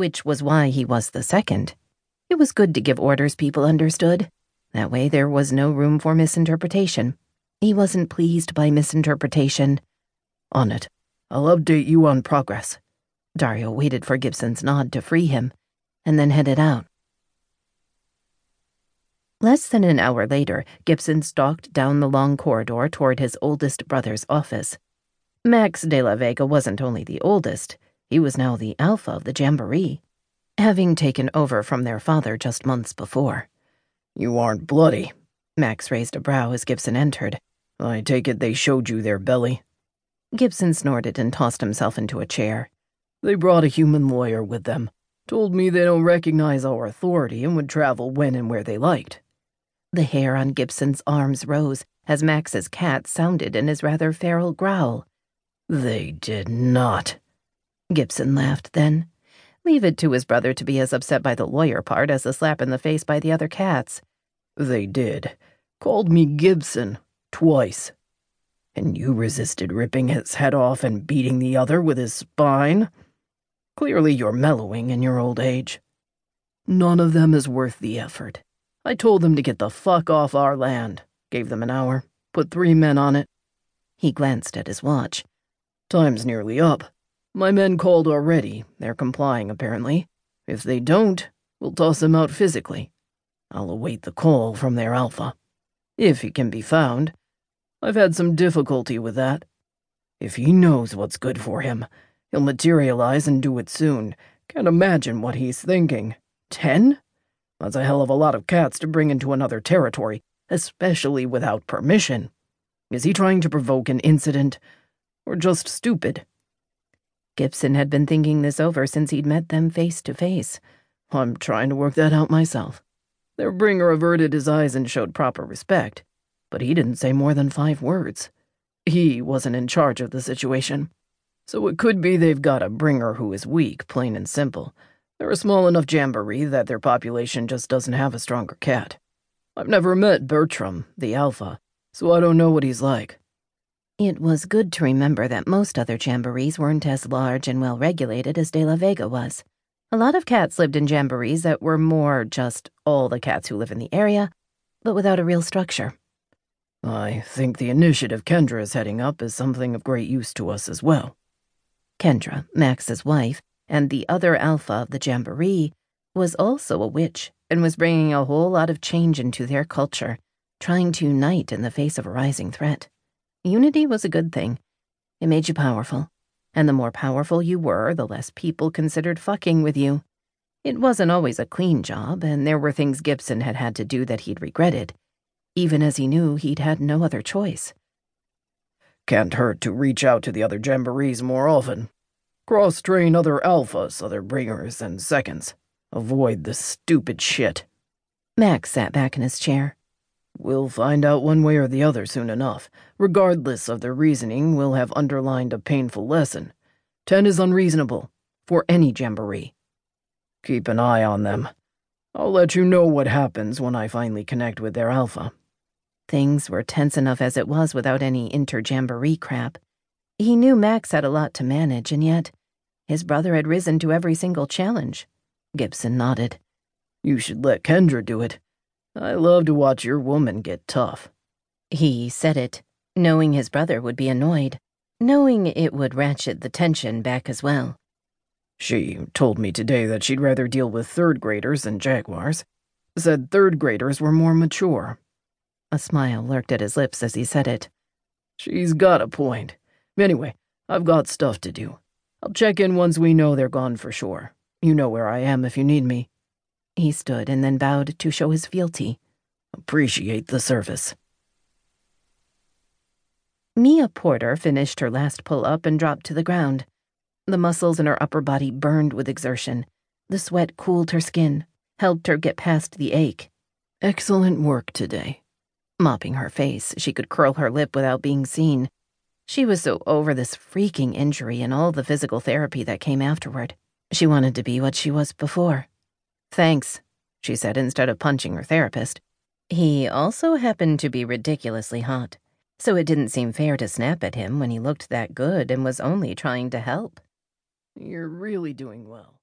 which was why he was the second. It was good to give orders people understood. That way there was no room for misinterpretation. He wasn't pleased by misinterpretation. On it. I'll update you on progress. Dario waited for Gibson's nod to free him, and then headed out. Less than an hour later, Gibson stalked down the long corridor toward his oldest brother's office. Max de la Vega wasn't only the oldest, he was now the alpha of the Jamboree, having taken over from their father just months before. You aren't bloody. Max raised a brow as Gibson entered. I take it they showed you their belly. Gibson snorted and tossed himself into a chair. They brought a human lawyer with them. Told me they don't recognize our authority and would travel when and where they liked. The hair on Gibson's arms rose as Max's cat sounded in his rather feral growl. They did not. Gibson laughed then. Leave it to his brother to be as upset by the lawyer part as the slap in the face by the other cats. They did. Called me Gibson. Twice. And you resisted ripping his head off and beating the other with his spine? Clearly you're mellowing in your old age. None of them is worth the effort. I told them to get the fuck off our land. Gave them an hour. Put three men on it. He glanced at his watch. Time's nearly up. My men called already. They're complying, apparently. If they don't, we'll toss them out physically. I'll await the call from their alpha. If he can be found. I've had some difficulty with that. If he knows what's good for him, he'll materialize and do it soon. Can't imagine what he's thinking. Ten? That's a hell of a lot of cats to bring into another territory, especially without permission. Is he trying to provoke an incident? Or just stupid? Gibson had been thinking this over since he'd met them face to face. I'm trying to work that out myself. Their bringer averted his eyes and showed proper respect but he didn't say more than five words. He wasn't in charge of the situation. So it could be they've got a bringer who is weak, plain and simple. They're a small enough jamboree that their population just doesn't have a stronger cat. I've never met Bertram, the alpha, so I don't know what he's like. It was good to remember that most other jamborees weren't as large and well regulated as De La Vega was. A lot of cats lived in jamborees that were more just all the cats who live in the area, but without a real structure. I think the initiative Kendra is heading up is something of great use to us as well. Kendra, Max's wife, and the other alpha of the Jamboree, was also a witch and was bringing a whole lot of change into their culture, trying to unite in the face of a rising threat. Unity was a good thing. It made you powerful, and the more powerful you were, the less people considered fucking with you. It wasn't always a clean job, and there were things Gibson had had to do that he'd regretted even as he knew he'd had no other choice. Can't hurt to reach out to the other jamborees more often. Cross train other alphas, other bringers, and seconds. Avoid the stupid shit. Max sat back in his chair. We'll find out one way or the other soon enough. Regardless of their reasoning, we'll have underlined a painful lesson. Ten is unreasonable, for any jamboree. Keep an eye on them. I'll let you know what happens when I finally connect with their alpha. Things were tense enough as it was without any inter-jamboree crap. He knew Max had a lot to manage, and yet his brother had risen to every single challenge. Gibson nodded. You should let Kendra do it. I love to watch your woman get tough. He said it, knowing his brother would be annoyed, knowing it would ratchet the tension back as well. She told me today that she'd rather deal with third graders than jaguars. Said third graders were more mature. A smile lurked at his lips as he said it. She's got a point. Anyway, I've got stuff to do. I'll check in once we know they're gone for sure. You know where I am if you need me. He stood and then bowed to show his fealty. Appreciate the service. Mia Porter finished her last pull up and dropped to the ground. The muscles in her upper body burned with exertion. The sweat cooled her skin, helped her get past the ache. Excellent work today. Mopping her face, she could curl her lip without being seen. She was so over this freaking injury and all the physical therapy that came afterward. She wanted to be what she was before. Thanks, she said instead of punching her therapist. He also happened to be ridiculously hot, so it didn't seem fair to snap at him when he looked that good and was only trying to help. You're really doing well.